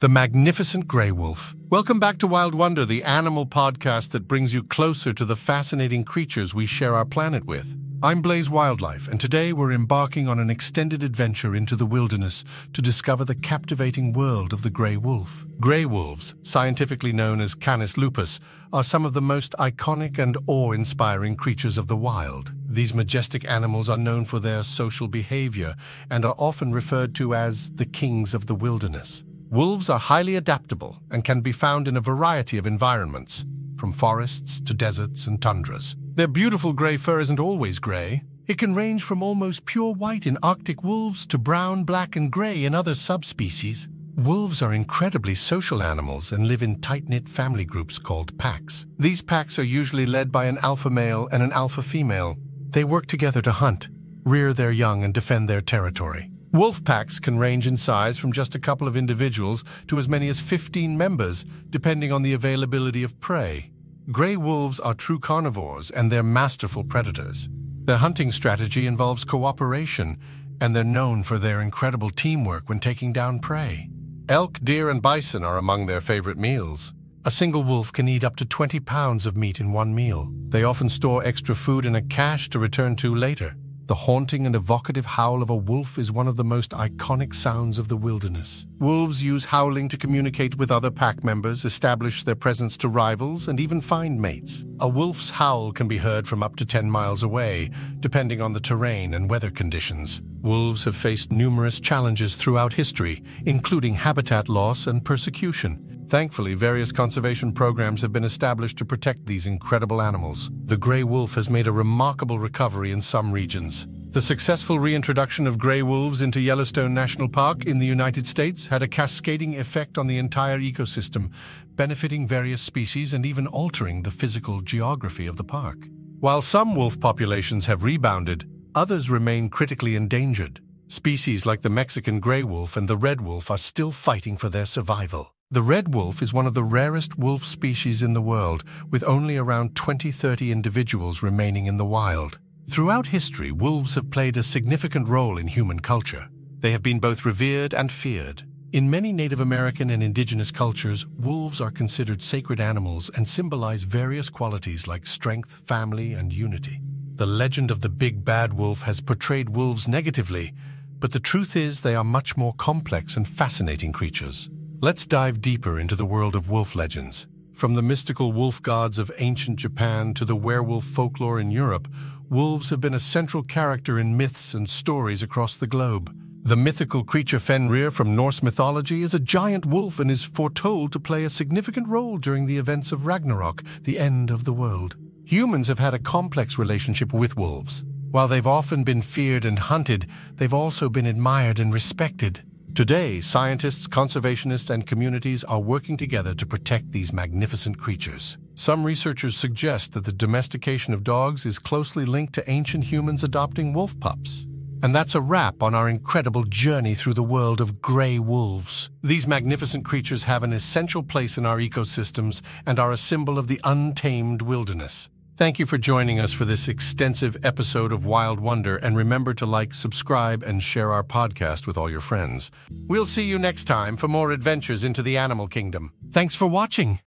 The magnificent grey wolf. Welcome back to Wild Wonder, the animal podcast that brings you closer to the fascinating creatures we share our planet with. I'm Blaze Wildlife, and today we're embarking on an extended adventure into the wilderness to discover the captivating world of the grey wolf. Grey wolves, scientifically known as Canis lupus, are some of the most iconic and awe-inspiring creatures of the wild. These majestic animals are known for their social behavior and are often referred to as the kings of the wilderness. Wolves are highly adaptable and can be found in a variety of environments, from forests to deserts and tundras. Their beautiful grey fur isn't always grey. It can range from almost pure white in Arctic wolves to brown, black, and grey in other subspecies. Wolves are incredibly social animals and live in tight-knit family groups called packs. These packs are usually led by an alpha male and an alpha female. They work together to hunt, rear their young, and defend their territory. Wolf packs can range in size from just a couple of individuals to as many as 15 members, depending on the availability of prey. Grey wolves are true carnivores and they're masterful predators. Their hunting strategy involves cooperation, and they're known for their incredible teamwork when taking down prey. Elk, deer, and bison are among their favorite meals. A single wolf can eat up to 20 pounds of meat in one meal. They often store extra food in a cache to return to later. The haunting and evocative howl of a wolf is one of the most iconic sounds of the wilderness. Wolves use howling to communicate with other pack members, establish their presence to rivals, and even find mates. A wolf's howl can be heard from up to 10 miles away, depending on the terrain and weather conditions. Wolves have faced numerous challenges throughout history, including habitat loss and persecution. Thankfully, various conservation programs have been established to protect these incredible animals. The gray wolf has made a remarkable recovery in some regions. The successful reintroduction of gray wolves into Yellowstone National Park in the United States had a cascading effect on the entire ecosystem, benefiting various species and even altering the physical geography of the park. While some wolf populations have rebounded, others remain critically endangered. Species like the Mexican gray wolf and the red wolf are still fighting for their survival. The red wolf is one of the rarest wolf species in the world, with only around 20-30 individuals remaining in the wild. Throughout history, wolves have played a significant role in human culture. They have been both revered and feared. In many Native American and indigenous cultures, wolves are considered sacred animals and symbolize various qualities like strength, family, and unity. The legend of the big bad wolf has portrayed wolves negatively, but the truth is they are much more complex and fascinating creatures. Let's dive deeper into the world of wolf legends. From the mystical wolf gods of ancient Japan to the werewolf folklore in Europe, wolves have been a central character in myths and stories across the globe. The mythical creature Fenrir from Norse mythology is a giant wolf and is foretold to play a significant role during the events of Ragnarok, the end of the world. Humans have had a complex relationship with wolves. While they've often been feared and hunted, they've also been admired and respected. Today, scientists, conservationists, and communities are working together to protect these magnificent creatures. Some researchers suggest that the domestication of dogs is closely linked to ancient humans adopting wolf pups. And that's a wrap on our incredible journey through the world of gray wolves. These magnificent creatures have an essential place in our ecosystems and are a symbol of the untamed wilderness. Thank you for joining us for this extensive episode of Wild Wonder, and remember to like, subscribe, and share our podcast with all your friends. We'll see you next time for more adventures into the animal kingdom. Thanks for watching.